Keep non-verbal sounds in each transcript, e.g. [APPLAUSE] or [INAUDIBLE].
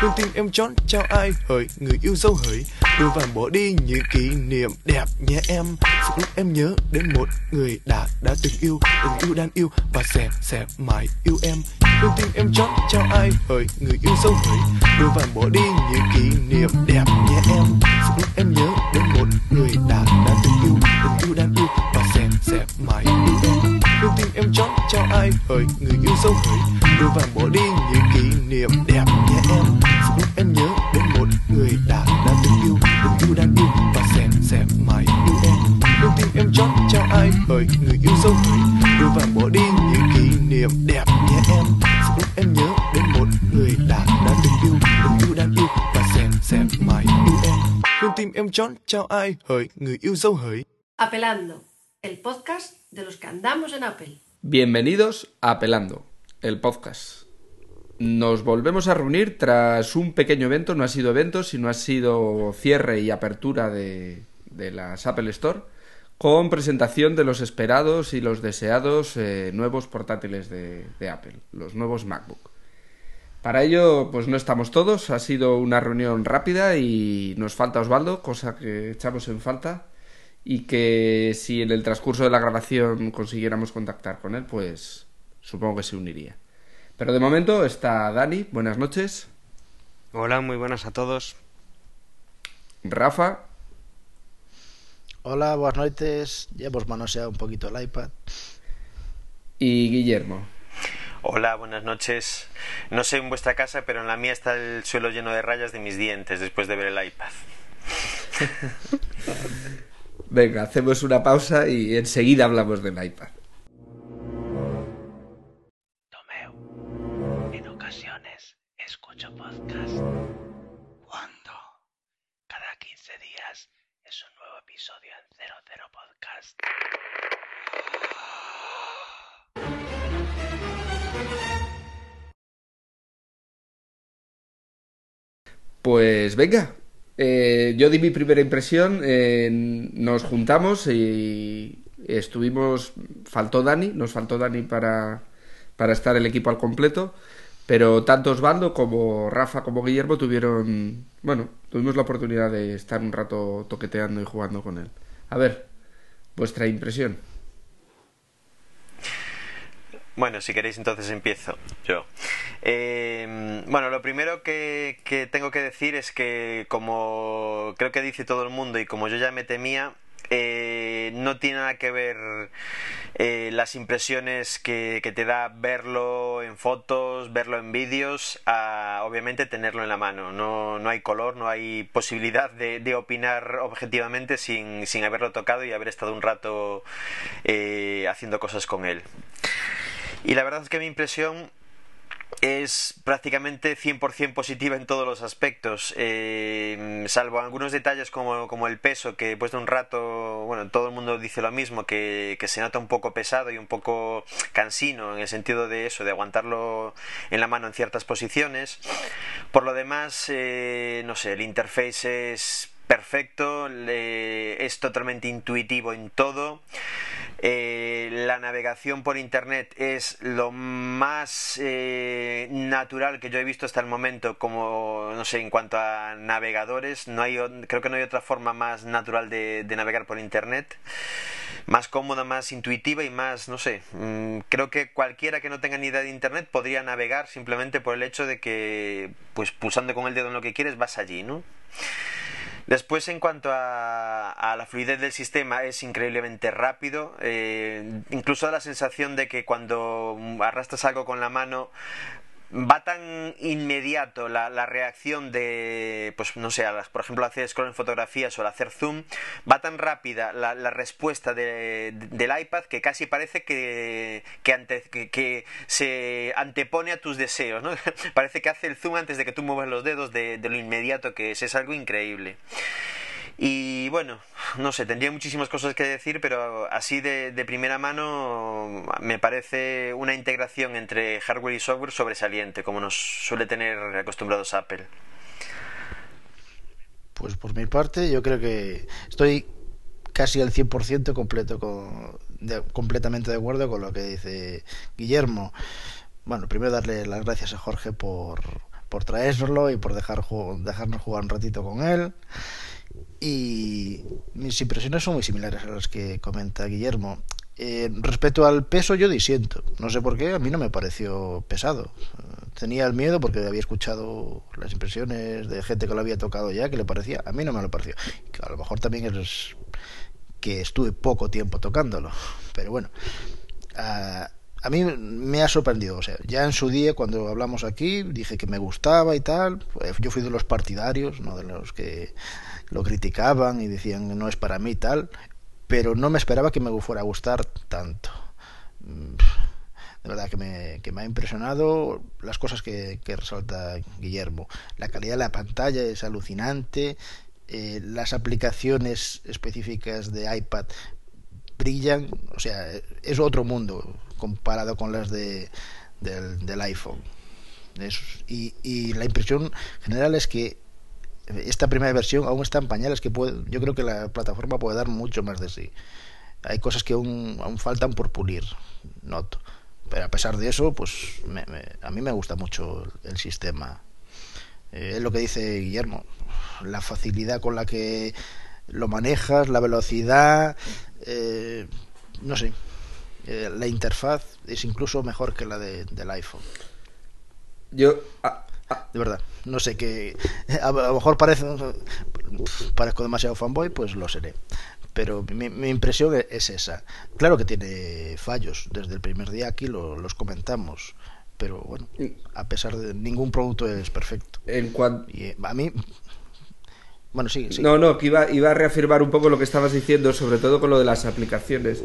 Hương tim em chọn trao ai hỡi, người yêu dấu hỡi. Đưa vàng bỏ đi những kỷ niệm đẹp nhé em. Sự lúc em nhớ đến một người đã đã từng yêu Từng yêu đang yêu và sẽ sẽ mãi yêu em. Hương tim em chọn trao ai hỡi, người yêu dấu hỡi. Đưa vàng bỏ đi những kỷ niệm đẹp nhé em. Sự lúc em nhớ đến một người đã đã từng yêu Từng yêu đang yêu và sẽ sẽ mãi yêu em. Hương tim em chọn trao ai hỡi, người yêu dấu hỡi. Đưa vàng bỏ đi những kỷ niệm đẹp Vàng bỏ đi những kỷ niệm đẹp nhé em. Lúc em nhớ đến một người đã đã từng yêu Từng yêu đang yêu và sẽ sẽ mãi yêu em. Hương tim em chọn trao ai hỡi người yêu dấu hỡi. Apelando, el podcast de los que andamos en Apple. Bienvenidos a Apelando, el podcast. Nos volvemos a reunir tras un pequeño evento, no ha sido evento, sino ha sido cierre y apertura de, de las Apple Store, con presentación de los esperados y los deseados eh, nuevos portátiles de, de Apple, los nuevos MacBook. Para ello, pues no estamos todos, ha sido una reunión rápida y nos falta Osvaldo, cosa que echamos en falta y que si en el transcurso de la grabación consiguiéramos contactar con él, pues supongo que se uniría. Pero de momento está Dani, buenas noches. Hola, muy buenas a todos. Rafa. Hola, buenas noches. Ya hemos manoseado un poquito el iPad. Y Guillermo. Hola, buenas noches. No sé en vuestra casa, pero en la mía está el suelo lleno de rayas de mis dientes después de ver el iPad. [LAUGHS] Venga, hacemos una pausa y enseguida hablamos del iPad. Pues venga, eh, yo di mi primera impresión, eh, nos juntamos y estuvimos, faltó Dani, nos faltó Dani para, para estar el equipo al completo, pero tanto Osvaldo como Rafa como Guillermo tuvieron, bueno, tuvimos la oportunidad de estar un rato toqueteando y jugando con él. A ver, vuestra impresión. Bueno, si queréis entonces empiezo yo. Eh, bueno, lo primero que, que, tengo que decir es que como creo que dice todo el mundo y como yo ya me temía, eh, no tiene nada que ver eh, las impresiones que, que, te da verlo en fotos, verlo en vídeos, a obviamente tenerlo en la mano. No, no hay color, no hay posibilidad de, de opinar objetivamente sin, sin, haberlo tocado y haber estado un rato eh, haciendo cosas con él. Y la verdad es que mi impresión es prácticamente 100% positiva en todos los aspectos, eh, salvo algunos detalles como, como, el peso, que después de un rato, bueno, todo el mundo dice lo mismo, que, se nota un poco pesado y un poco cansino en el sentido de eso, de aguantarlo en la mano en ciertas posiciones. Por lo demás, eh, no sé, el interface es perfecto, es totalmente intuitivo en todo. Eh, la navegación por internet es lo más eh, natural que yo he visto hasta el momento como no sé en cuanto a navegadores. No hay creo que no hay otra forma más natural de, de navegar por internet. Más cómoda más intuitiva y más no sé mmm, creo que cualquiera que no tenga ni idea de internet podría navegar simplemente por el hecho de que pues pulsando con el dedo en lo que quieres vas allí no Después, en cuanto a, a, la fluidez del sistema, es increíblemente rápido. Eh, incluso da la sensación de que cuando arrastras algo con la mano, va tan inmediato la, la, reacción de, pues no sé, las, por ejemplo, hacer scroll en fotografías o al hacer zoom, va tan rápida la, respuesta de, de, del iPad que casi parece que, que, ante, que, que, se antepone a tus deseos, ¿no? [LAUGHS] parece que hace el zoom antes de que tú muevas los dedos de, de lo inmediato que es, es algo increíble. Y bueno, no sé, tendría muchísimas cosas que decir, pero así de, de, primera mano me parece una integración entre hardware y software sobresaliente, como nos suele tener acostumbrados Apple. Pues por mi parte, yo creo que estoy casi al 100% completo con, completamente de acuerdo con lo que dice Guillermo. Bueno, primero darle las gracias a Jorge por por traerlo y por dejar dejarnos jugar un ratito con él. Y mis impresiones son muy similares a las que comenta Guillermo. Eh, respecto al peso, yo disiento. No sé por qué, a mí no me pareció pesado. Tenía el miedo porque había escuchado las impresiones de gente que lo había tocado ya, que le parecía. A mí no me lo pareció. A lo mejor también es que estuve poco tiempo tocándolo. Pero bueno, a, a mí me ha sorprendido. O sea, ya en su día, cuando hablamos aquí, dije que me gustaba y tal. Pues yo fui de los partidarios, no de los que lo criticaban y decían no es para mí tal pero no me esperaba que me fuera a gustar tanto. Mm, de verdad que me, que me ha impresionado las cosas que, resalta Guillermo. La calidad de la pantalla es alucinante, eh, las aplicaciones específicas de iPad brillan, o sea, es otro mundo comparado con las de, del, iPhone. y, y la impresión general es que esta primera versión aún está en pañales que puede, yo creo que la plataforma puede dar mucho más de sí. Hay cosas que aún, aún faltan por pulir noto. Pero a pesar de eso pues a mí me gusta mucho el sistema. Eh, es lo que dice Guillermo la facilidad con la que lo manejas la velocidad eh, no sé eh, la interfaz es incluso mejor que la de, del iPhone. Yo de verdad. No sé qué. A, lo mejor parece, parezco demasiado fanboy, pues lo seré. Pero mi, impresión e, es esa. Claro que tiene fallos. Desde el primer día aquí los comentamos. Pero bueno, a pesar de ningún producto es perfecto. En cuanto. Y a mí. Bueno, sí, sí. No, no, que iba, iba a reafirmar un poco lo que estabas diciendo, sobre todo con lo de las aplicaciones.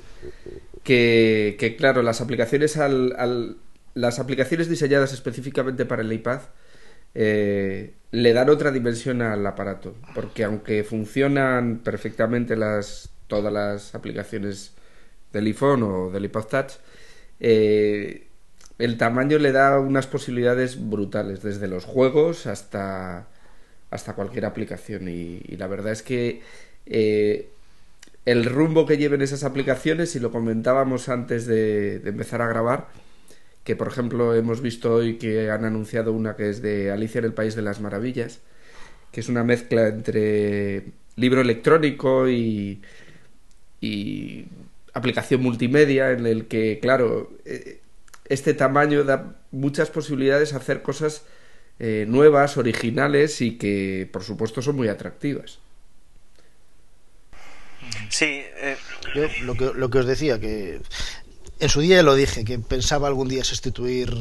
Que, que claro, las aplicaciones al, al, las aplicaciones diseñadas específicamente para el iPad eh, le dan otra dimensión al aparato. Porque aunque funcionan perfectamente las, todas las aplicaciones del iPhone o del iPod Touch, eh, el tamaño le da unas posibilidades brutales, desde los juegos hasta, hasta cualquier aplicación. Y, la verdad es que eh, el rumbo que lleven esas aplicaciones, y lo comentábamos antes de empezar a grabar, que por ejemplo hemos visto hoy que han anunciado una que es de Alicia en el País de las Maravillas, que es una mezcla entre libro electrónico y, y aplicación multimedia en el que, claro, eh, este tamaño da muchas posibilidades a hacer cosas eh, nuevas, originales y que, por supuesto, son muy atractivas. Sí, eh... Yo lo que, lo que os decía, que en su día lo dije, que pensaba algún día sustituir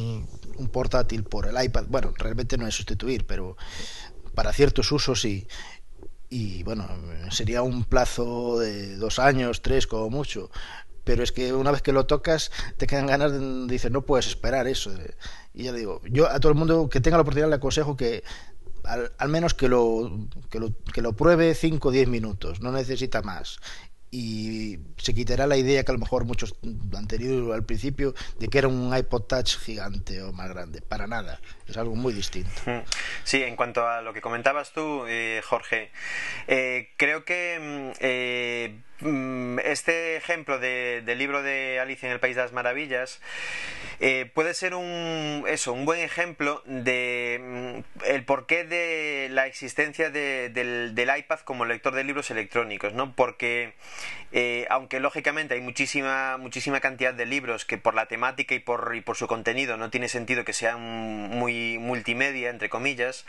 un portátil por el iPad. Bueno, realmente no es sustituir, pero para ciertos usos sí. Y bueno, sería un plazo de dos años, tres como mucho. Pero es que una vez que lo tocas, te quedan ganas de decir, no puedes esperar eso. Y ya digo, yo a todo el mundo que tenga la oportunidad le aconsejo que al, al menos que lo, que lo, que lo pruebe 5 o 10 minutos, no necesita más y se quitará la idea que a lo mejor muchos han tenido al principio de que era un iPod Touch gigante o más grande. Para nada, es algo muy distinto. Sí, en cuanto a lo que comentabas tú, eh, Jorge, eh, creo que mm, eh, este ejemplo de, del libro de Alicia en el País de las Maravillas eh, puede ser un, eso, un buen ejemplo de mm, el porqué de la existencia de, del, del, iPad como lector de libros electrónicos, ¿no? Porque eh, aunque lógicamente hay muchísima, muchísima cantidad de libros que por la temática y por, y por su contenido no tiene sentido que sean muy multimedia, entre comillas,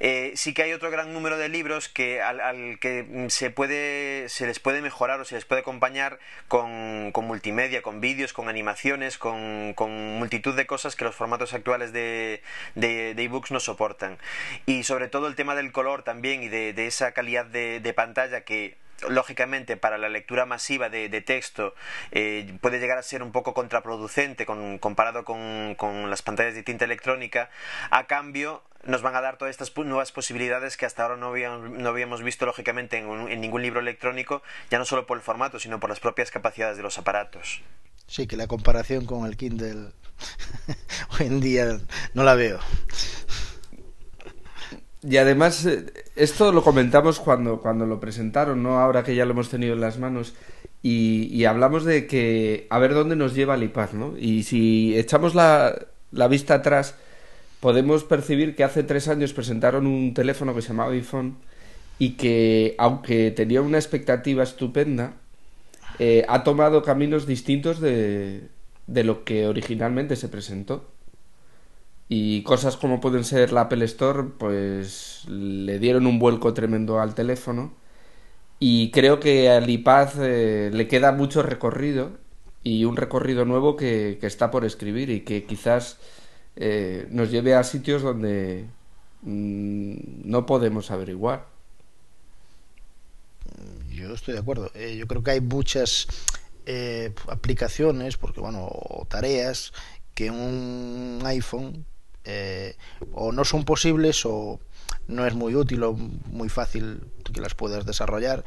eh, sí que hay otro gran número de libros que al, al, que se puede, se les puede mejorar o se les puede acompañar con, multimedia, con vídeos, con animaciones, con, multitud de cosas que los formatos actuales de, de, ebooks no soportan. Y sobre todo el tema del color también y de, esa calidad de pantalla que lógicamente para la lectura masiva de, de texto eh, puede llegar a ser un poco contraproducente con, comparado con, con, las pantallas de tinta electrónica a cambio nos van a dar todas estas nuevas posibilidades que hasta ahora no habíamos, no habíamos visto lógicamente en, en ningún libro electrónico ya no solo por el formato sino por las propias capacidades de los aparatos Sí, que la comparación con el Kindle [LAUGHS] hoy en día no la veo. Y además, eh, esto lo comentamos cuando, cuando lo presentaron, ¿no? Ahora que ya lo hemos tenido en las manos. Y, hablamos de que a ver dónde nos lleva el iPad, ¿no? Y si echamos la, la vista atrás podemos percibir que hace tres años presentaron un teléfono que se llamaba iPhone y que, aunque tenía una expectativa estupenda, eh, ha tomado caminos distintos de, de lo que originalmente se presentó. Y cosas como pueden ser la Apple Store, pues le dieron un vuelco tremendo al teléfono. Y creo que al iPad eh, le queda mucho recorrido y un recorrido nuevo que, que está por escribir y que quizás eh, nos lleve a sitios donde mm, no podemos averiguar. Yo estoy de acuerdo. Eh, yo creo que hay muchas aplicaciones, porque bueno, tareas que un iPhone eh, o no son posibles o no es muy útil o muy fácil que las puedas desarrollar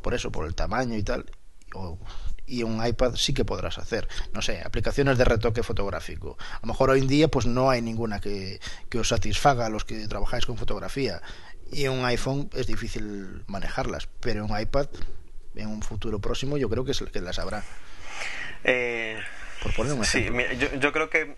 por, eso, por el tamaño y tal. O, y un iPad sí que podrás hacer. No sé, aplicaciones de retoque fotográfico. A lo mejor hoy en día pues no hay ninguna que, que os satisfaga a los que trabajáis con fotografía. Y un iPhone es difícil manejarlas, pero un iPad en un futuro próximo yo creo que, es, que las habrá. Eh, Por poner un Sí, mira, yo, yo creo que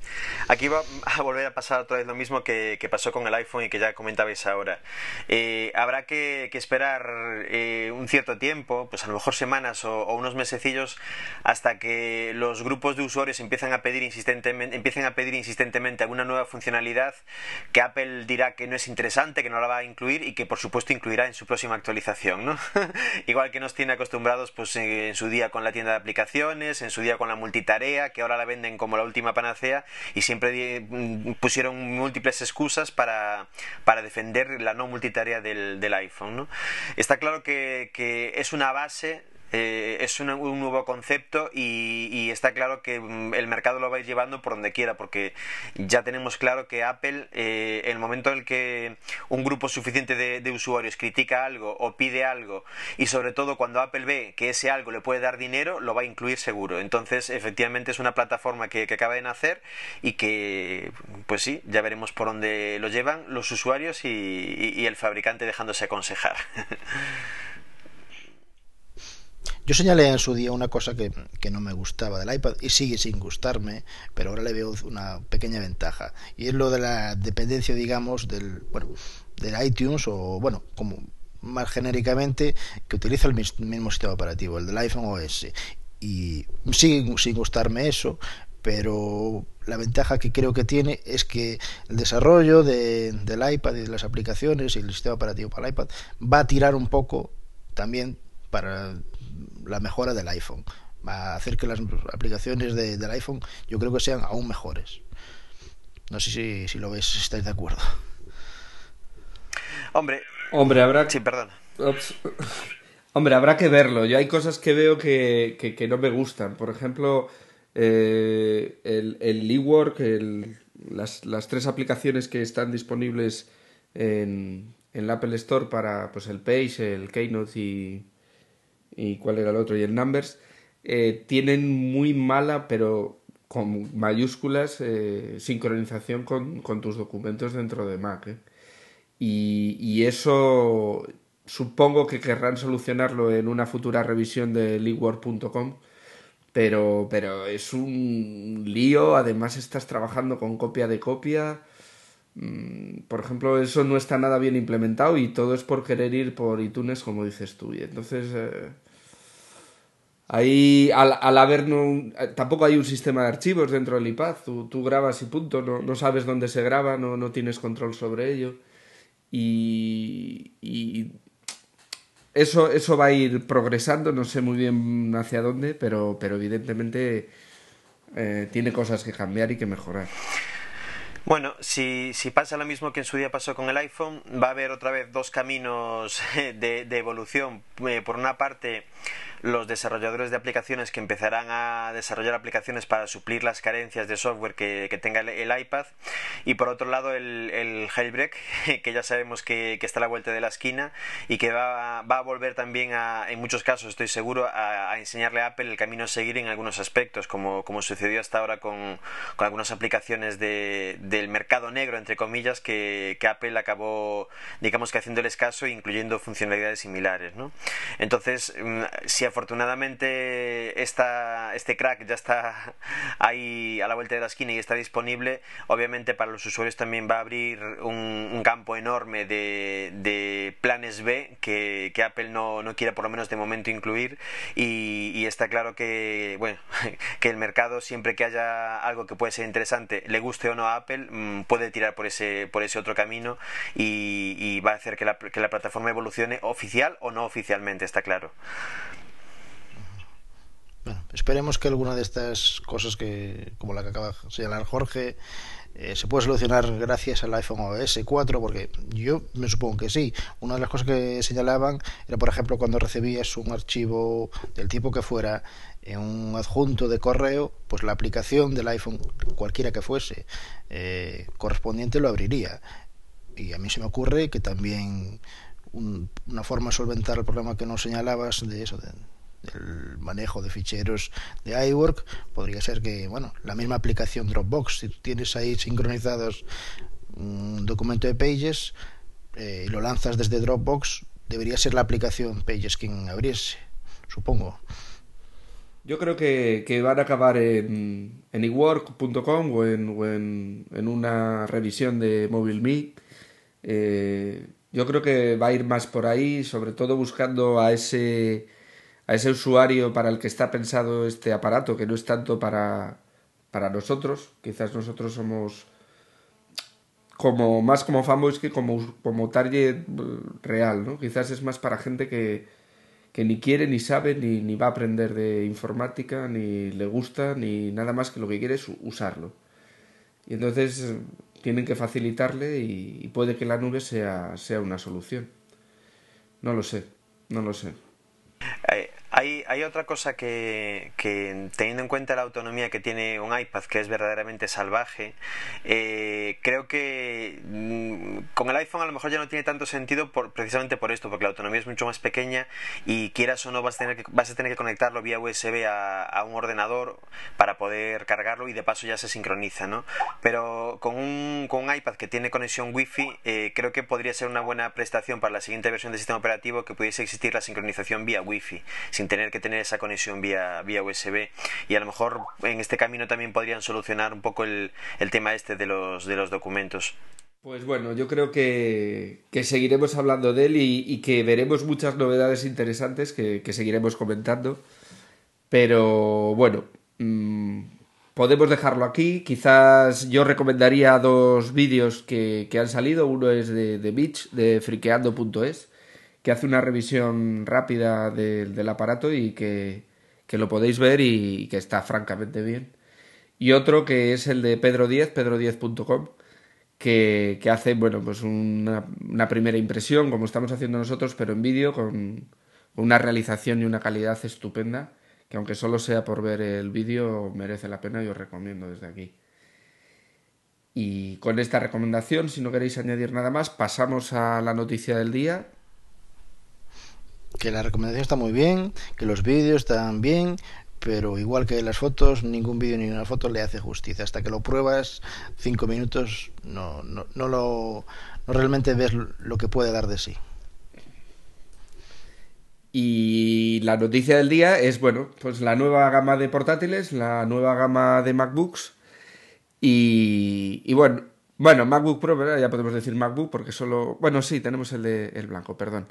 aquí va a volver a pasar otra vez lo mismo que, que pasó con el iPhone y que ya comentabais ahora. Eh, habrá que, que esperar eh, un cierto tiempo, pues a lo mejor semanas o, o unos mesecillos, hasta que los grupos de usuarios empiezan a pedir insistentemente, empiecen a pedir insistentemente alguna nueva funcionalidad que Apple dirá que no es interesante, que no la va a incluir y que por supuesto incluirá en su próxima actualización, ¿no? [LAUGHS] Igual que nos tiene acostumbrados pues eh, en su día con la tienda de aplicaciones, en su día con la multitarea, que ahora la venden como la última panacea y siempre mm, pusieron múltiples excusas para, para defender la no multitarea del, del iPhone. ¿no? Está claro que, que es una base eh, es un nuevo concepto y, está claro que mm, el mercado lo va a ir llevando por donde quiera porque ya tenemos claro que Apple eh, el momento en el que un grupo suficiente de, usuarios critica algo o pide algo y sobre todo cuando Apple ve que ese algo le puede dar dinero lo va a incluir seguro. Entonces efectivamente es una plataforma que, acaba de nacer y que pues sí ya veremos por dónde lo llevan los usuarios y el fabricante dejándose aconsejar [LAUGHS] Yo señalé en su día una cosa que, que no me gustaba del iPad y sigue sin gustarme, pero ahora le veo una pequeña ventaja. Y es lo de la dependencia, digamos, del, bueno, del iTunes o, bueno, como más genéricamente, que utiliza el mis- mismo sistema operativo, el del iPhone OS. Y sigue sin gustarme eso, pero la ventaja que creo que tiene es que el desarrollo de- del iPad y de las aplicaciones y el sistema operativo para el iPad va a tirar un poco también para la mejora del iPhone. Va a hacer que las aplicaciones de- del iPhone yo creo que sean aún mejores. No sé si, si lo ves, si estáis de acuerdo. hombre Hombre, habrá sí perdón Ups. Hombre, habrá que verlo. Yo hay cosas que veo que, que, que no me gustan. Por ejemplo, eh, el, el eWork, el- las, las tres aplicaciones que están disponibles en, en la Apple Store para pues, el Page, el Keynote y, y cuál era el otro, y el Numbers, eh, tienen muy mala, pero con mayúsculas, eh, sincronización con, tus documentos dentro de Mac. ¿eh? Y, y eso supongo que querrán solucionarlo en una futura revisión de leagueword.com, pero, pero es un lío. Además, estás trabajando con copia de copia. Mm, Por ejemplo, eso no está nada bien implementado y todo es por querer ir por iTunes, como dices tú. Y entonces, eh, ahí, al, al haber no, eh, tampoco hay un sistema de archivos dentro del iPad. Tú, grabas y punto. No, no sabes dónde se graba, no, no tienes control sobre ello y, y eso, eso va a ir progresando, no sé muy bien hacia dónde, pero, pero evidentemente eh, tiene cosas que cambiar y que mejorar. Bueno, si, si pasa lo mismo que en su día pasó con el iPhone, va a haber otra vez dos caminos [LAUGHS] de, de evolución. Eh, por una parte, los desarrolladores de aplicaciones que empezarán a desarrollar aplicaciones para suplir las carencias de software que, que tenga el, el iPad. Y por otro lado, el, el jailbreak, [LAUGHS] que ya sabemos que, que está a la vuelta de la esquina y que va, va a volver también, a, en muchos casos estoy seguro, a, a enseñarle a Apple el camino a seguir en algunos aspectos, como, como sucedió hasta ahora con, con algunas aplicaciones de, del mercado negro, entre comillas, que, que, Apple acabó, digamos que haciéndoles caso, incluyendo funcionalidades similares. ¿no? Entonces, mm, si afortunadamente esta, este crack ya está [LAUGHS] ahí a la vuelta de la esquina y está disponible, obviamente para los usuarios también va a abrir un, campo enorme de, planes B que, Apple no, quiere por lo menos de momento incluir y, y está claro que, bueno, [LAUGHS] que el mercado siempre que haya algo que puede ser interesante, le guste o no a Apple, mm, puede tirar por ese, por ese otro camino y, y va a hacer que la, que la plataforma evolucione oficial o no oficialmente, está claro. Bueno, esperemos que alguna de estas cosas que, como la que acaba de señalar Jorge, eh, se puede solucionar gracias al iPhone OS 4, porque yo me supongo que sí. Una de las cosas que señalaban era, por ejemplo, cuando recibías un archivo del tipo que fuera en un adjunto de correo, pues la aplicación del iPhone, cualquiera que fuese, eh, correspondiente lo abriría. Y a mí se me ocurre que también un, una forma de solventar el problema que nos señalabas de eso, de, del manejo de ficheros de iWork podría ser que bueno la misma aplicación Dropbox si tienes ahí sincronizados un documento de Pages eh, y lo lanzas desde Dropbox debería ser la aplicación Pages quien abriese supongo. Yo creo que, que van a acabar en, en ework.com o, en, o en, en, una revisión de MobileMe eh, yo creo que va a ir más por ahí sobre todo buscando a ese a ese usuario para el que está pensado este aparato, que no es tanto para, para nosotros, quizás nosotros somos como más como fanboys que como, como target real, ¿no? Quizás es más para gente que, que ni quiere, ni sabe, ni, ni va a aprender de informática, ni le gusta, ni nada más que lo que quiere es usarlo. Y entonces tienen que facilitarle y, y puede que la nube sea, sea una solución. No lo sé, no lo sé. Hay, otra cosa que, teniendo en cuenta la autonomía que tiene un iPad, que es verdaderamente salvaje, eh, creo que mmm, con el iPhone a lo mejor ya no tiene tanto sentido por, precisamente por esto, porque la autonomía es mucho más pequeña y quieras o no vas a tener que, vas a tener que conectarlo vía USB a, a un ordenador para poder cargarlo y de paso ya se sincroniza, ¿no? Pero con un, con un iPad que tiene conexión Wi-Fi, eh, creo que podría ser una buena prestación para la siguiente versión del sistema operativo que pudiese existir la sincronización vía Wi-Fi sin tener que tener esa conexión vía, vía USB y a lo mejor en este camino también podrían solucionar un poco el, el tema este de los, de los documentos. Pues bueno, yo creo que, que seguiremos hablando de él y, que veremos muchas novedades interesantes que, seguiremos comentando. Pero bueno, mmm, podemos dejarlo aquí. Quizás yo recomendaría dos vídeos que, que han salido. Uno es de, de Beach, de friqueando.es que hace una revisión rápida de, del aparato y que, lo podéis ver y, que está francamente bien. Y otro que es el de Pedro 10, pedro10.com, que, que, hace bueno, pues una, una, primera impresión, como estamos haciendo nosotros, pero en vídeo, con una realización y una calidad estupenda, que aunque solo sea por ver el vídeo, merece la pena y os recomiendo desde aquí. Y con esta recomendación, si no queréis añadir nada más, pasamos a la noticia del día, que la recomendación está muy bien, que los vídeos están bien, pero igual que las fotos, ningún vídeo ni una foto le hace justicia. Hasta que lo pruebas, cinco minutos, no, no, no, lo, no realmente ves lo que puede dar de sí. Y la noticia del día es, bueno, pues la nueva gama de portátiles, la nueva gama de MacBooks. Y, y bueno, bueno, MacBook Pro, ¿verdad? ya podemos decir MacBook porque solo... Bueno, sí, tenemos el de el blanco, perdón.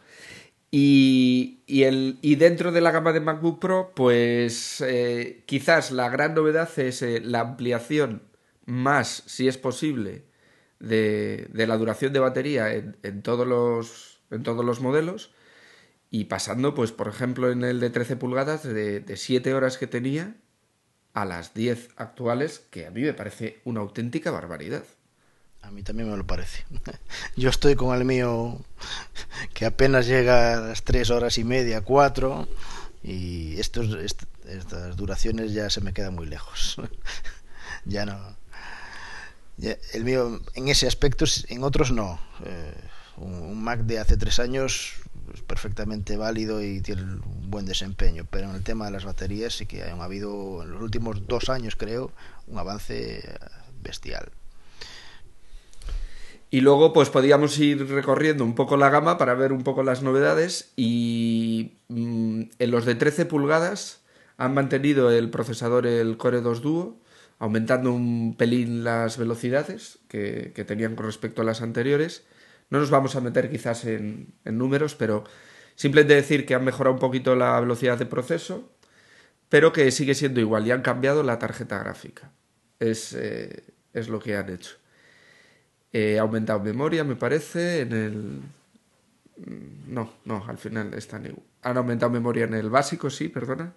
Y, el, y dentro de la gama de MacBook Pro, pues eh, quizás la gran novedad es eh, la ampliación más, si es posible, de, de la duración de batería en, en, todos los, en todos los modelos y pasando, pues por ejemplo, en el de 13 pulgadas, de, de 7 horas que tenía a las 10 actuales, que a mí me parece una auténtica barbaridad. A mí también me lo parece. [LAUGHS] Yo estoy con el mío que apenas llega a las tres horas y media, cuatro, y estos, est estas duraciones ya se me quedan muy lejos. [LAUGHS] ya no. El mío, en ese aspecto, en otros no. Eh, un, un, Mac de hace tres años es perfectamente válido y tiene un buen desempeño, pero en el tema de las baterías sí que ha habido en los últimos dos años, creo, un avance bestial. Y luego, pues podíamos ir recorriendo un poco la gama para ver un poco las novedades. Y mm, en los de 13 pulgadas han mantenido el procesador, el Core 2 Duo, aumentando un pelín las velocidades que, que tenían con respecto a las anteriores. No nos vamos a meter quizás en, números, pero simplemente decir que han mejorado un poquito la velocidad de proceso, pero que sigue siendo igual y han cambiado la tarjeta gráfica. Es, eh, es lo que han hecho. He aumentado memoria, me parece, en el... mm, No, no, al final están igual. Han aumentado memoria en el básico, sí, perdona,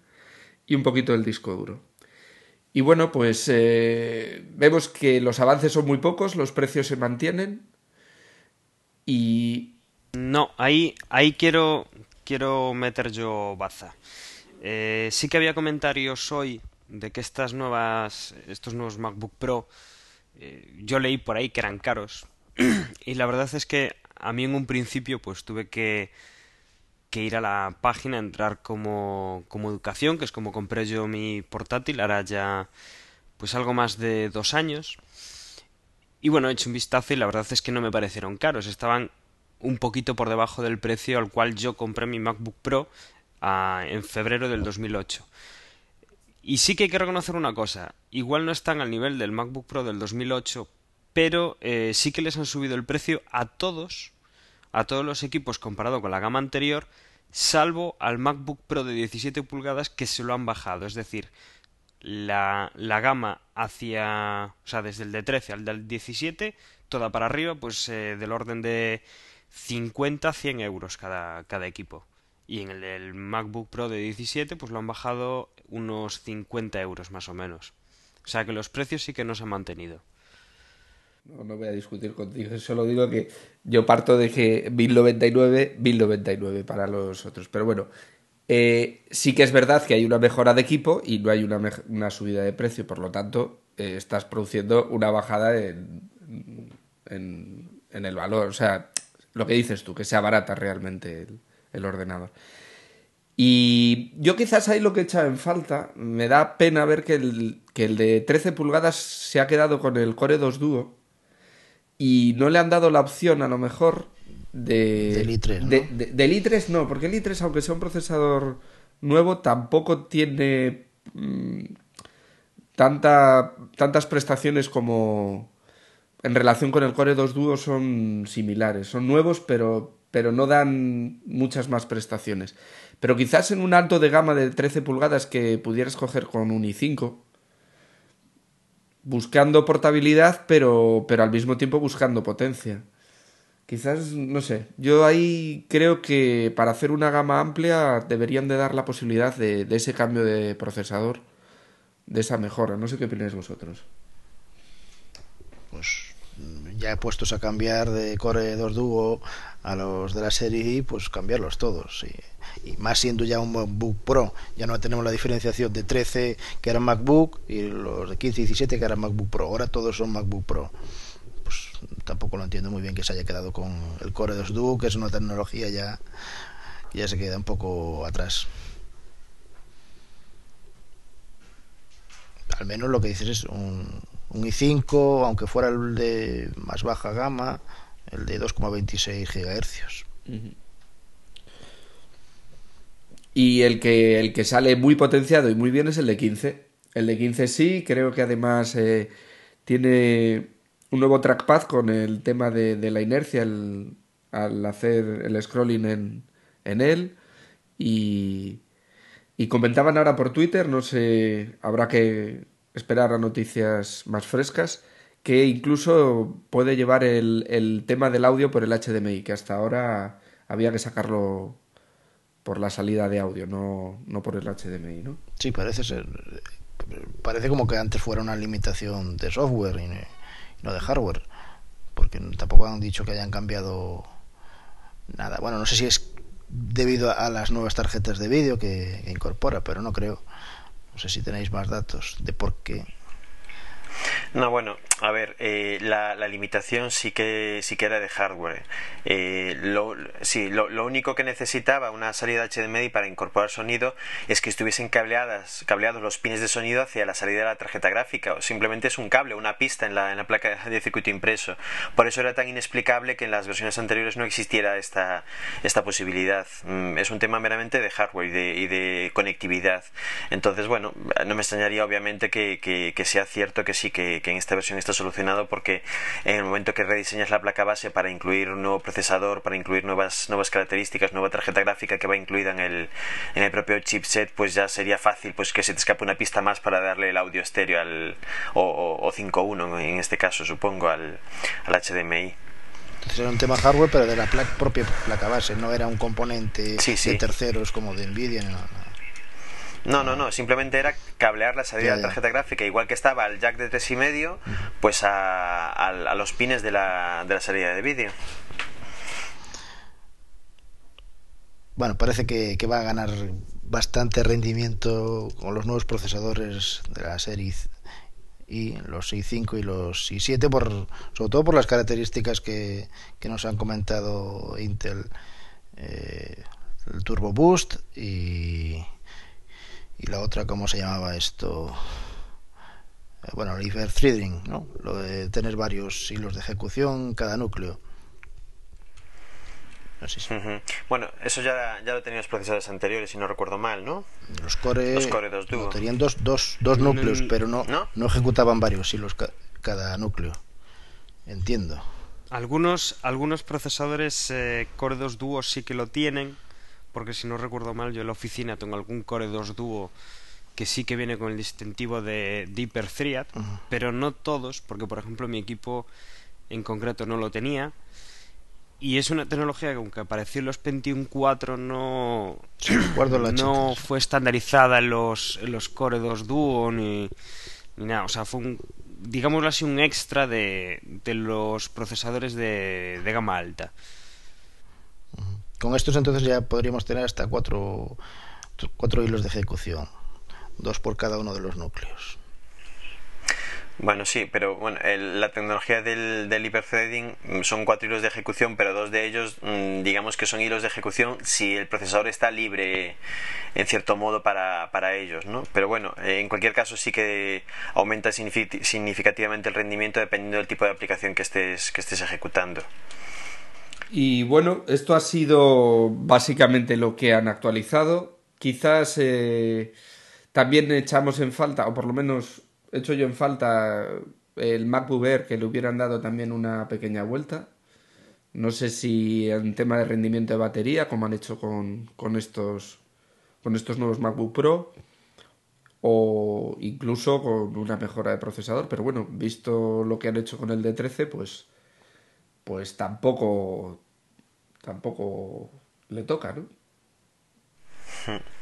y un poquito el disco duro. Y bueno, pues eh, vemos que los avances son muy pocos, los precios se mantienen y... No, ahí, ahí quiero, quiero meter yo baza. Eh, sí que había comentarios hoy de que estas nuevas, estos nuevos MacBook Pro, eh, yo leí por ahí que eran caros. [CLEARS THROAT] y la verdad es que a mí en un principio pues tuve que, que ir a la página, entrar como, como educación, que es como compré yo mi portátil, ahora ya pues algo más de dos años. Y bueno, he hecho un vistazo y la verdad es que no me parecieron caros, estaban un poquito por debajo del precio al cual yo compré mi MacBook Pro ah, en febrero del 2008. Y sí que hay que reconocer una cosa, igual no están al nivel del MacBook Pro del 2008, pero eh, sí que les han subido el precio a todos, a todos los equipos comparado con la gama anterior, salvo al MacBook Pro de 17 pulgadas que se lo han bajado, es decir, la, la gama hacia, o sea, desde el de 13 al del 17, toda para arriba, pues eh, del orden de 50 a 100 euros cada, cada equipo. Y en el del MacBook Pro de 17, pues lo han bajado unos 50 euros más o menos. O sea que los precios sí que no se han mantenido. No, no voy a discutir contigo, [LAUGHS] solo digo que yo parto de que 1099, 1099 para los otros. Pero bueno, eh, sí que es verdad que hay una mejora de equipo y no hay una, una subida de precio, por lo tanto, eh, estás produciendo una bajada en, en, en el valor. O sea, lo que dices tú, que sea barata realmente el, el ordenador. Y yo quizás ahí lo que he echado en falta, me da pena ver que el, que el de 13 pulgadas se ha quedado con el Core 2 Duo y no le han dado la opción a lo mejor de... Del i3, ¿no? de- de- del i3 no, porque el i3 aunque sea un procesador nuevo tampoco tiene mm, tanta, tantas prestaciones como en relación con el Core 2 Duo son similares. Son nuevos, pero, pero no dan muchas más prestaciones. Pero quizás en un alto de gama de 13 pulgadas que pudieras coger con un i5, buscando portabilidad, pero, pero al mismo tiempo buscando potencia. Quizás, no sé, yo ahí creo que para hacer una gama amplia deberían de dar la posibilidad de, de ese cambio de procesador, de esa mejora. No sé qué opináis vosotros. Ya puestos a cambiar de Core 2 Duo a los de la serie pues cambiarlos todos. Y, y más siendo ya un MacBook Pro, ya no tenemos la diferenciación de 13 que eran MacBook y los de 15 y 17 que eran MacBook Pro. Ahora todos son MacBook Pro. Pues tampoco lo entiendo muy bien que se haya quedado con el Core 2 Duo, que es una tecnología ya que ya se queda un poco atrás. al menos lo que dices es un, un i5, aunque fuera el de más baja gama, el de 2,26 GHz. Y el que, el que sale muy potenciado y muy bien es el de 15. El de 15 sí, creo que además eh, tiene un nuevo trackpad con el tema de, la inercia al hacer el scrolling en, en él. Y, y comentaban ahora por Twitter, no sé, habrá que esperar a noticias más frescas, que incluso puede llevar el, el tema del audio por el HDMI, que hasta ahora había que sacarlo por la salida de audio, no, no por el HDMI, ¿no? Sí, parece ser. Parece como que antes fuera una limitación de software y no- de hardware. Porque tampoco han dicho que hayan cambiado nada. Bueno, no sé si es debido a las nuevas tarjetas de vídeo que incorpora, pero no creo. No sé si tenéis más datos de por qué. No, bueno, a ver, eh, la, limitación sí que sí que era de hardware. Eh, lo, sí, lo, único que necesitaba una salida HDMI para incorporar sonido es que estuviesen cableadas, cableados los pines de sonido hacia la salida de la tarjeta gráfica. O simplemente es un cable, una pista en la, en la placa de circuito impreso. Por eso era tan inexplicable que en las versiones anteriores no existiera esta, esta posibilidad. Mm, es un tema meramente de hardware y de, y de conectividad. Entonces, bueno, no me extrañaría obviamente que, que sea cierto que sí, que que en esta versión está solucionado porque en el momento que rediseñas la placa base para incluir un nuevo procesador, para incluir nuevas, nuevas características, nueva tarjeta gráfica que va incluida en el, en el propio chipset, pues ya sería fácil pues que se te escape una pista más para darle el audio estéreo al, o, o, o 5.1 en este caso, supongo, al, al HDMI. Entonces era un tema hardware, pero de la propia placa base, no era un componente Sí, sí. de terceros como de Nvidia. No, no. No, no, no, simplemente era cablear la salida Ya, de ya. tarjeta gráfica, igual que estaba el jack de tres y medio, pues a, a, a los pines de la, de la salida de vídeo. Bueno, parece que, que va a ganar bastante rendimiento con los nuevos procesadores de la serie y los i5 y los i7 por sobre todo por las características que, que nos han comentado Intel eh, el Turbo Boost y y la otra cómo se llamaba esto Eh, bueno el hyper-threading ¿no? lo de tener varios hilos de ejecución cada núcleo no sé si Ujú. Bueno, eso ya, ya lo tenían los procesadores anteriores, si no recuerdo mal, ¿no? los Core, Los Core 2 Duo. no, tenían dos, dos, dos núcleos, Mm, pero no, ¿no? no ejecutaban varios hilos ca- cada núcleo. Entiendo. Algunos, algunos procesadores eh, Core 2 Duo sí que lo tienen, porque si no recuerdo mal, yo en la oficina tengo algún Core 2 Duo que sí que viene con el distintivo de Deeper Thread, Ujú. pero no todos, porque por ejemplo mi equipo en concreto no lo tenía. Y es una tecnología que aunque apareció en los Pentium 4 no, Sí, no fue estandarizada en los, en los Core 2 Duo ni, ni nada. O sea, fue un, digámoslo así, un extra de, de los procesadores de, de gama alta. Con estos entonces ya podríamos tener hasta cuatro, cuatro hilos de ejecución, dos por cada uno de los núcleos. Bueno, sí, pero bueno, el- la tecnología del, del hyperthreading mm, son cuatro hilos de ejecución, pero dos de ellos, mm, digamos que son hilos de ejecución si el procesador está libre, en cierto modo, para, para ellos, ¿no? Pero bueno, eh, en cualquier caso sí que aumenta signifi- significativamente el rendimiento dependiendo del tipo de aplicación que estés, que estés ejecutando. Y bueno, esto ha sido básicamente lo que han actualizado. Quizás eh, también echamos en falta, o por lo menos echo yo en falta el MacBook Air, que le hubieran dado también una pequeña vuelta. No sé si en tema de rendimiento de batería, como han hecho con, con estos, con estos nuevos MacBook Pro, o incluso con una mejora de procesador. Pero bueno, visto lo que han hecho con el D13, pues pues tampoco tampoco le toca, ¿no? [LAUGHS]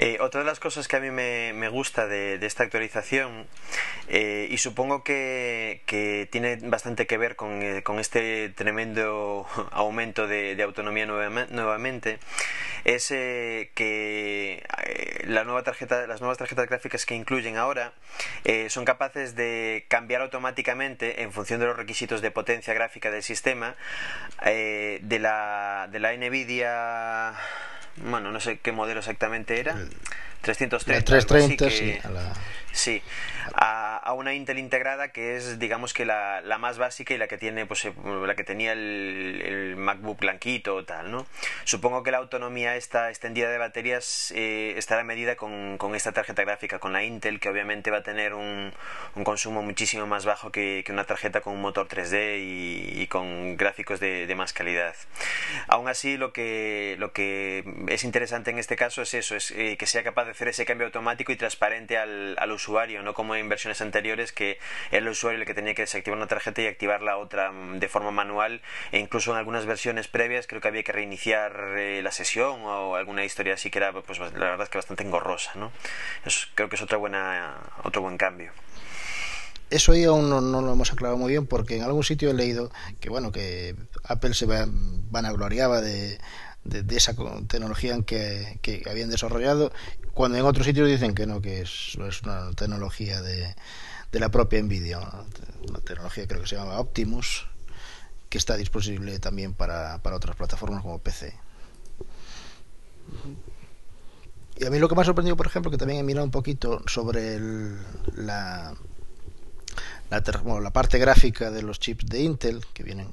Eh, otra de las cosas que a mí me, gusta de, esta actualización, eh, y supongo que, tiene bastante que ver con, eh, este tremendo [LAUGHS] aumento de, autonomía nuevame- nuevamente, es que las nuevas tarjetas gráficas que incluyen ahora son capaces de cambiar automáticamente en función de los requisitos de potencia gráfica del sistema de, la, de la NVIDIA bueno, no sé qué modelo exactamente era. 330. La algo así 330, que- sí, la- Sí, a, a una Intel integrada que es, digamos que la, la más básica y la que tiene, pues, eh, la que tenía el, el MacBook blanquito o tal, ¿no? Supongo que la autonomía esta extendida de baterías eh, estará medida con, con esta tarjeta gráfica, con la Intel, que obviamente va a tener un, un consumo muchísimo más bajo que, que una tarjeta con un motor 3D y, y con gráficos de, de más calidad. Aún así, lo que, lo que es interesante en este caso es eso, es eh, que sea capaz de hacer ese cambio automático y transparente al, al usuario, no como en versiones anteriores que era el usuario que tenía que desactivar una tarjeta y activar la otra mm, de forma manual e incluso en algunas versiones previas creo que había que reiniciar eh, la sesión o alguna historia así que era pues la verdad es que bastante engorrosa, ¿no? Creo que es otra buena otro buen cambio. Eso ahí aún no, no lo hemos aclarado muy bien porque en algún sitio he leído que bueno que Apple se va- vanagloriaba de, de, de esa tecnología que, que habían desarrollado cuando en otros sitios dicen que no que es, una tecnología de, la propia Nvidia, una tecnología creo que se llama Optimus, que está disponible también para, para otras plataformas como PC. Y a mí lo que me ha sorprendido, por ejemplo, que también he mirado un poquito sobre el, la, la, parte gráfica de los chips de Intel, que vienen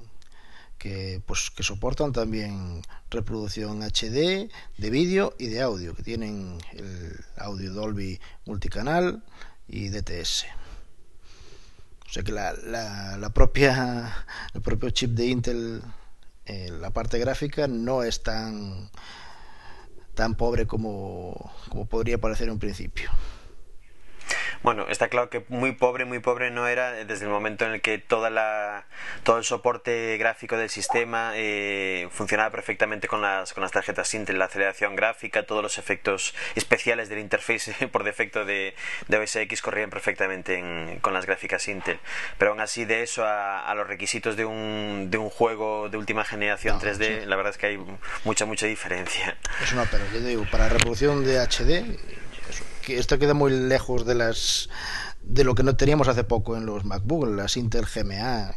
que pues que soportan también reproducción HD de vídeo y de audio, que tienen el audio Dolby multicanal y DTS. O sea que la, la, la propia el propio chip de Intel eh, la parte gráfica no es tan tan pobre como, como podría parecer en un principio. Bueno, está claro que muy pobre, muy pobre no era desde el momento en el que toda la, todo el soporte gráfico del sistema eh, funcionaba perfectamente con las, con las tarjetas Intel, la aceleración gráfica, todos los efectos especiales del interface [LAUGHS] por defecto de, de OS X corrían perfectamente con las gráficas Intel. Pero aún así, de eso a, a los requisitos de un, de un juego de última generación no, 3D, sí. la verdad es que hay mucha, mucha diferencia. Es una pero yo digo, para reproducción de HD esto queda muy lejos de las de lo que no teníamos hace poco en los MacBook, las Intel GMA,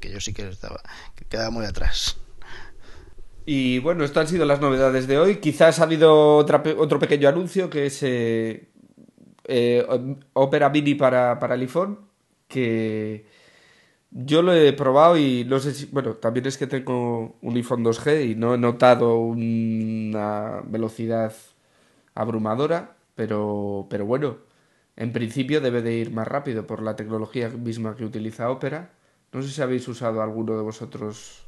que yo sí que estaba que quedaba muy atrás. Y bueno, estas han sido las novedades de hoy. Quizás ha habido otra, otro pequeño anuncio que es eh, eh, Opera Mini para, para el iPhone, que yo lo he probado y no sé si. Bueno, también es que tengo un iPhone 2G y no he notado una velocidad abrumadora pero, pero bueno, en principio debe de ir más rápido por la tecnología misma que utiliza Opera. No sé si habéis usado alguno de vosotros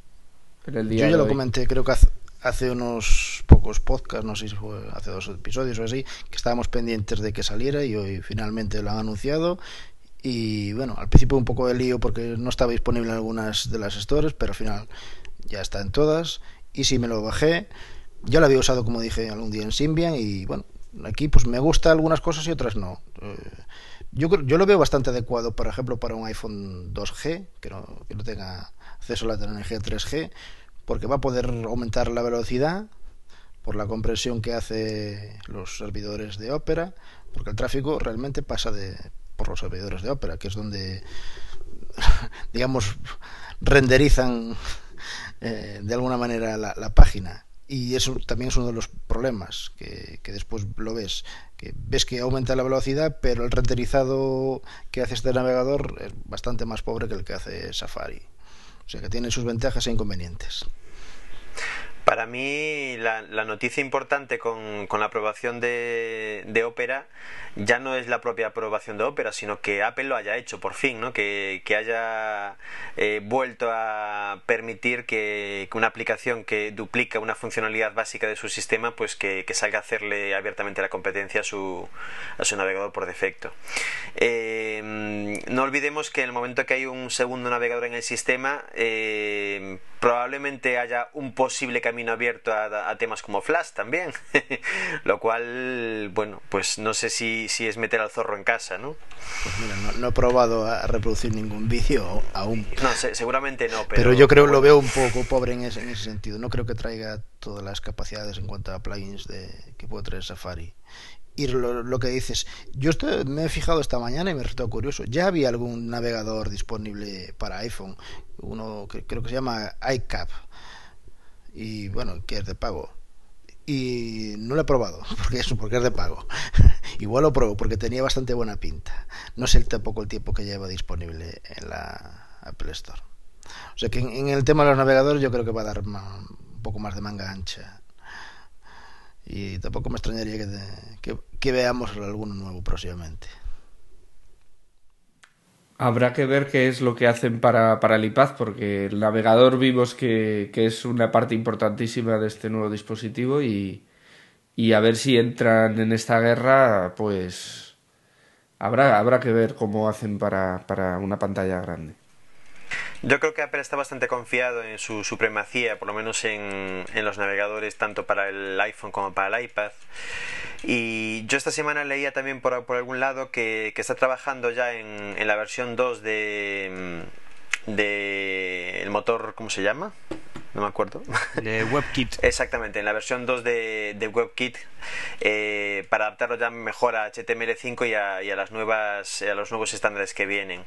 en el día. Yo ya de lo comenté, creo que hace, hace, unos pocos podcasts, no sé si fue hace dos episodios o así, que estábamos pendientes de que saliera y hoy finalmente lo han anunciado. Y bueno, al principio un poco de lío porque no estaba disponible en algunas de las stores, pero al final ya está en todas. Y si me lo bajé, ya lo había usado como dije algún día en Symbian y bueno, aquí pues me gusta algunas cosas y otras no. Eh, yo, yo lo veo bastante adecuado, por ejemplo, para un iPhone 2G, que no, tenga acceso a la tecnología 3G, porque va a poder aumentar la velocidad por la compresión que hace los servidores de Opera, porque el tráfico realmente pasa de por los servidores de Opera, que es donde, [LAUGHS] digamos, renderizan eh, de alguna manera la página y eso también es uno de los problemas que, que, después lo ves que ves que aumenta la velocidad pero el renderizado que hace este navegador es bastante más pobre que el que hace Safari. O sea que tiene sus ventajas e inconvenientes para mí la, noticia importante con, con la aprobación de, Opera ya no es la propia aprobación de Opera, sino que Apple lo haya hecho por fin, ¿no? que, que haya eh, vuelto a permitir que, que, una aplicación que duplica una funcionalidad básica de su sistema, pues que, salga a hacerle abiertamente la competencia a su, a su navegador por defecto. Eh, no olvidemos que en el momento que hay un segundo navegador en el sistema, eh, probablemente haya un posible camino abierto a, a temas como Flash también, [LAUGHS] lo cual, bueno, pues no sé si, si, es meter al zorro en casa, ¿no? Pues mira, no, no he probado a reproducir ningún vídeo aún. No, se, seguramente no, pero... pero yo creo bueno. lo veo un poco pobre en ese, en ese sentido. No creo que traiga todas las capacidades en cuanto a plugins de, que puede traer Safari y lo, lo, que dices, yo estoy, me he fijado esta mañana y me resultó curioso. Ya había algún navegador disponible para iPhone, uno que creo que se llama iCap, y bueno, que es de pago. Y no lo he probado, [LAUGHS] porque eso, porque es de pago. [LAUGHS] Igual lo pruebo, porque tenía bastante buena pinta. No sé tampoco el tiempo que lleva disponible en la Apple Store. O sea que en, el tema de los navegadores yo creo que va a dar un poco más de manga ancha y tampoco me extrañaría que, que, que, veamos alguno nuevo próximamente. Habrá que ver qué es lo que hacen para, para el iPad, porque el navegador vimos que, que, es una parte importantísima de este nuevo dispositivo y, y a ver si entran en esta guerra, pues habrá, habrá que ver cómo hacen para, para una pantalla grande. Yo creo que Apple está bastante confiado en su supremacía, por lo menos en, en, los navegadores, tanto para el iPhone como para el iPad. Y yo esta semana leía también por, por algún lado que, que, está trabajando ya en, en la versión 2 de, de el motor, ¿cómo se llama? No me acuerdo. [LAUGHS] De WebKit. Exactamente, en la versión 2 de, de WebKit eh, para adaptarlo ya mejor a HTML5 y a, y a las nuevas a los nuevos estándares que vienen.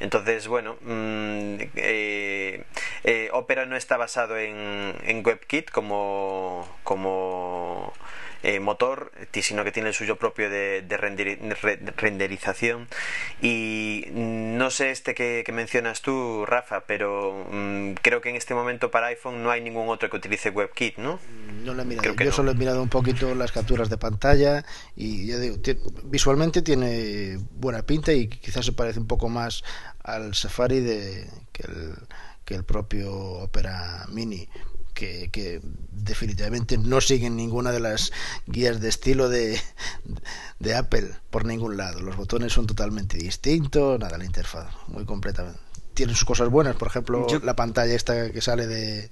Entonces, bueno, mm, eh, eh, Opera no está basado en, en WebKit como como eh, motor, sino que tiene el suyo propio de, de renderi- re- renderización. Y no sé este que, que mencionas tú, Rafa, pero mm, creo que en este momento para iPhone no hay ningún otro que utilice WebKit, ¿no? No lo he mirado. Creo que Yo no. solo he mirado un poquito las capturas de pantalla y ya digo, visualmente tiene buena pinta y quizás se parece un poco más al Safari de, que, el, que el propio Opera Mini. Que, que definitivamente no siguen ninguna de las guías de estilo de, de Apple por ningún lado. Los botones son totalmente distintos, nada, la interfaz muy completamente. Tienen sus cosas buenas, por ejemplo, Yo- la pantalla esta que sale de,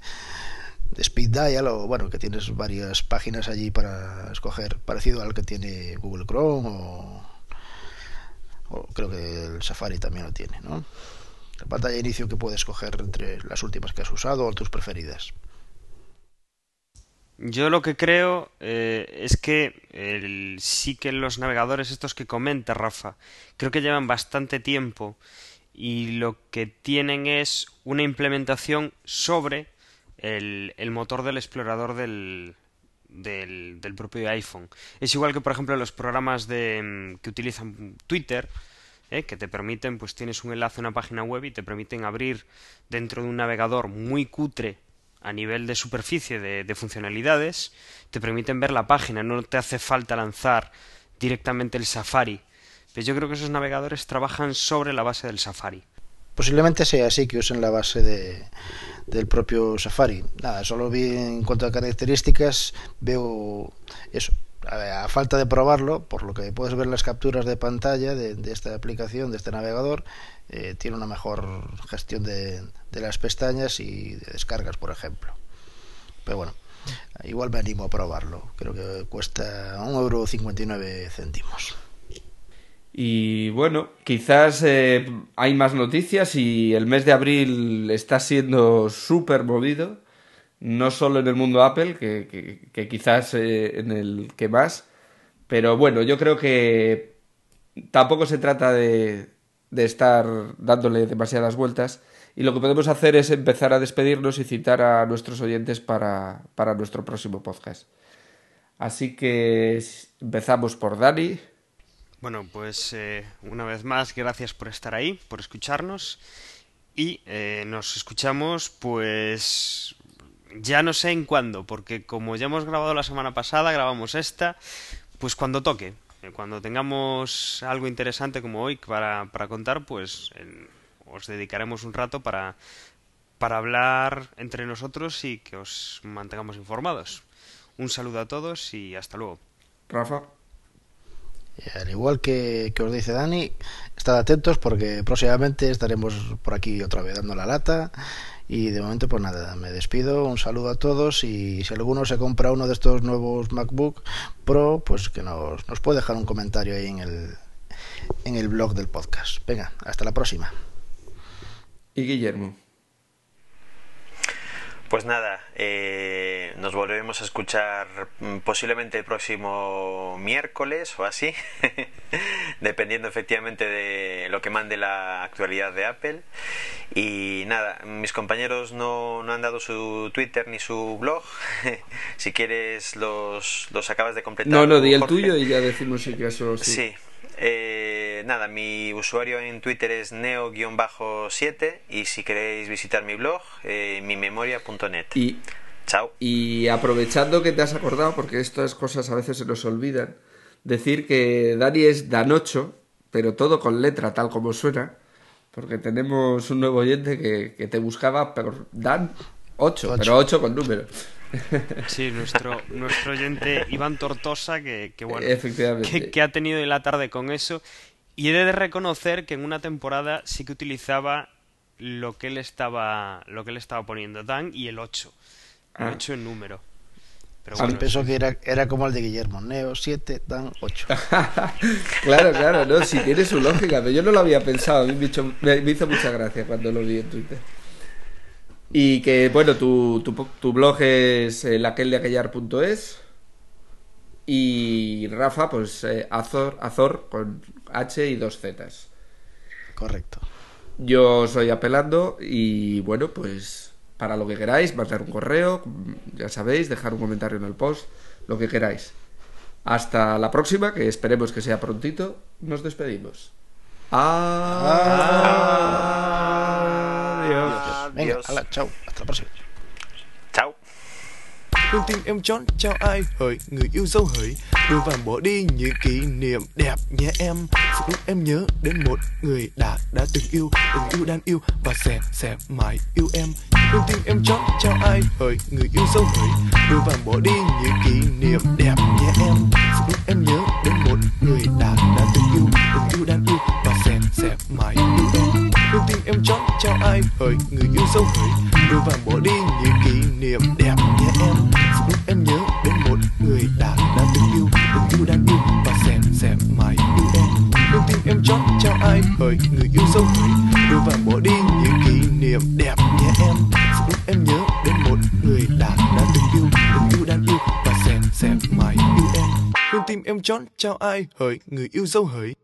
de Speed Dial o bueno que tienes varias páginas allí para escoger parecido al que tiene Google Chrome o, o creo que el Safari también lo tiene ¿no? la pantalla de inicio que puedes escoger entre las últimas que has usado o tus preferidas Yo lo que creo eh, es que sí que los navegadores estos que comenta Rafa, creo que llevan bastante tiempo y lo que tienen es una implementación sobre el, el motor del explorador del, del, del propio iPhone. Es igual que, por ejemplo, los programas de, mm, que utilizan Twitter, ¿eh? que te permiten, pues tienes un enlace a una página web y te permiten abrir dentro de un navegador muy cutre a nivel de superficie de, de funcionalidades, te permiten ver la página, no te hace falta lanzar directamente el Safari. Pero yo creo que esos navegadores trabajan sobre la base del Safari. posiblemente sea así que usen la base de, del propio Safari nada solo vi en cuanto a características veo eso a, falta de probarlo por lo que puedes ver las capturas de pantalla de, esta aplicación de este navegador eh, tiene una mejor gestión de, las pestañas y de descargas por ejemplo. Pero bueno igual me animo a probarlo. Creo que cuesta un euro 59 céntimos. Y bueno, quizás eh, hay más noticias y el mes de abril está siendo súper movido, no solo en el mundo Apple, que, que- quizás eh, en el que más, pero bueno, yo creo que tampoco se trata de, de estar dándole demasiadas vueltas y lo que podemos hacer es empezar a despedirnos y citar a nuestros oyentes para, para nuestro próximo podcast. Así que empezamos por Dani. Bueno, pues eh, una vez más, gracias por estar ahí, por escucharnos. Y eh, nos escuchamos, pues ya no sé en cuándo, porque como ya hemos grabado la semana pasada, grabamos esta, pues cuando toque. Eh, Cuando tengamos algo interesante como hoy para, para contar, pues en- os dedicaremos un rato para, para hablar entre nosotros y que os mantengamos informados. Un saludo a todos y hasta luego. Rafa. Y al igual que, que os dice Dani, estad atentos porque próximamente estaremos por aquí otra vez dando la lata. Y de momento, pues nada, me despido. Un saludo a todos. Y si alguno se compra uno de estos nuevos MacBook Pro, pues que nos, nos puede dejar un comentario ahí en el, en el blog del podcast. Venga, hasta la próxima. Y Guillermo. Pues nada, eh, nos volveremos a escuchar mm, posiblemente el próximo miércoles o así, [LAUGHS] dependiendo efectivamente de lo que mande la actualidad de Apple. Y nada, mis compañeros no, no han dado su Twitter ni su blog. [LAUGHS] si quieres, los, los acabas de completar. No, no, di el Jorge. tuyo y ya decimos si acaso sí. Sí. Eh, nada, mi usuario en Twitter es neo-7 y si queréis visitar mi blog, eh, mimemoria.net. Y, Chao. y aprovechando que te has acordado, porque estas cosas a veces se nos olvidan, decir que Dani es Danocho, pero todo con letra, tal como suena, porque tenemos un nuevo oyente que, que te buscaba por Dan 8, Ocho. pero 8 con número. [LAUGHS] Sí, nuestro, nuestro oyente Iván Tortosa, que, que bueno, Efectivamente. que, que ha tenido en la tarde con eso. Y he de reconocer que en una temporada sí que utilizaba lo que él estaba, lo que él estaba poniendo, Dan y el 8. El Ah. 8 en número. Pero Ah, bueno, Pensó que era, era como el de Guillermo. Neo 7, Dan 8. [LAUGHS] claro, claro, no, si tiene su lógica, pero yo no lo había pensado, me hizo, me hizo mucha gracia cuando lo vi en Twitter. Y que, bueno, tu, tu, tu blog es eh, laqueldeaquellar.es y Rafa, pues eh, Azor, Azor con H y dos Zetas. Correcto. Yo soy Apelando y bueno, pues para lo que queráis, mandar un correo, ya sabéis, dejar un comentario en el post, lo que queráis. Hasta la próxima, que esperemos que sea prontito. Nos despedimos. Adiós. Venga, Adiós. ala, chao. Hasta la próxima. Chao. Con tim em chọn chào ai hỡi người yêu dấu hỡi đôi vàng bỏ đi những kỷ niệm đẹp nhé em Sự lúc em nhớ đến một người đã đã từng yêu từng yêu đang yêu và sẽ sẽ mãi yêu em Con tim em chọn chào ai hỡi người yêu dấu hỡi đôi vàng bỏ đi những kỷ niệm đẹp nhé em Sự lúc em nhớ đến một người đã đã từng yêu từng yêu đang yêu và sẽ sẽ mãi yêu em con tim em chọn cho ai hỡi người yêu dấu hỡi đôi vàng bỏ đi những kỷ niệm đẹp nhé em. Sự lúc em nhớ đến một người đã đã từng yêu từng yêu đang yêu và sẽ sẽ mãi yêu em. Con tim em chọn cho ai hỡi người yêu dấu hỡi đôi vàng bỏ đi những kỷ niệm đẹp nhé em. Sự lúc em nhớ đến một người đã đã từng yêu từng yêu đang yêu và sẽ sẽ mãi yêu em. Con tim em chọn cho ai hỡi người yêu dấu hỡi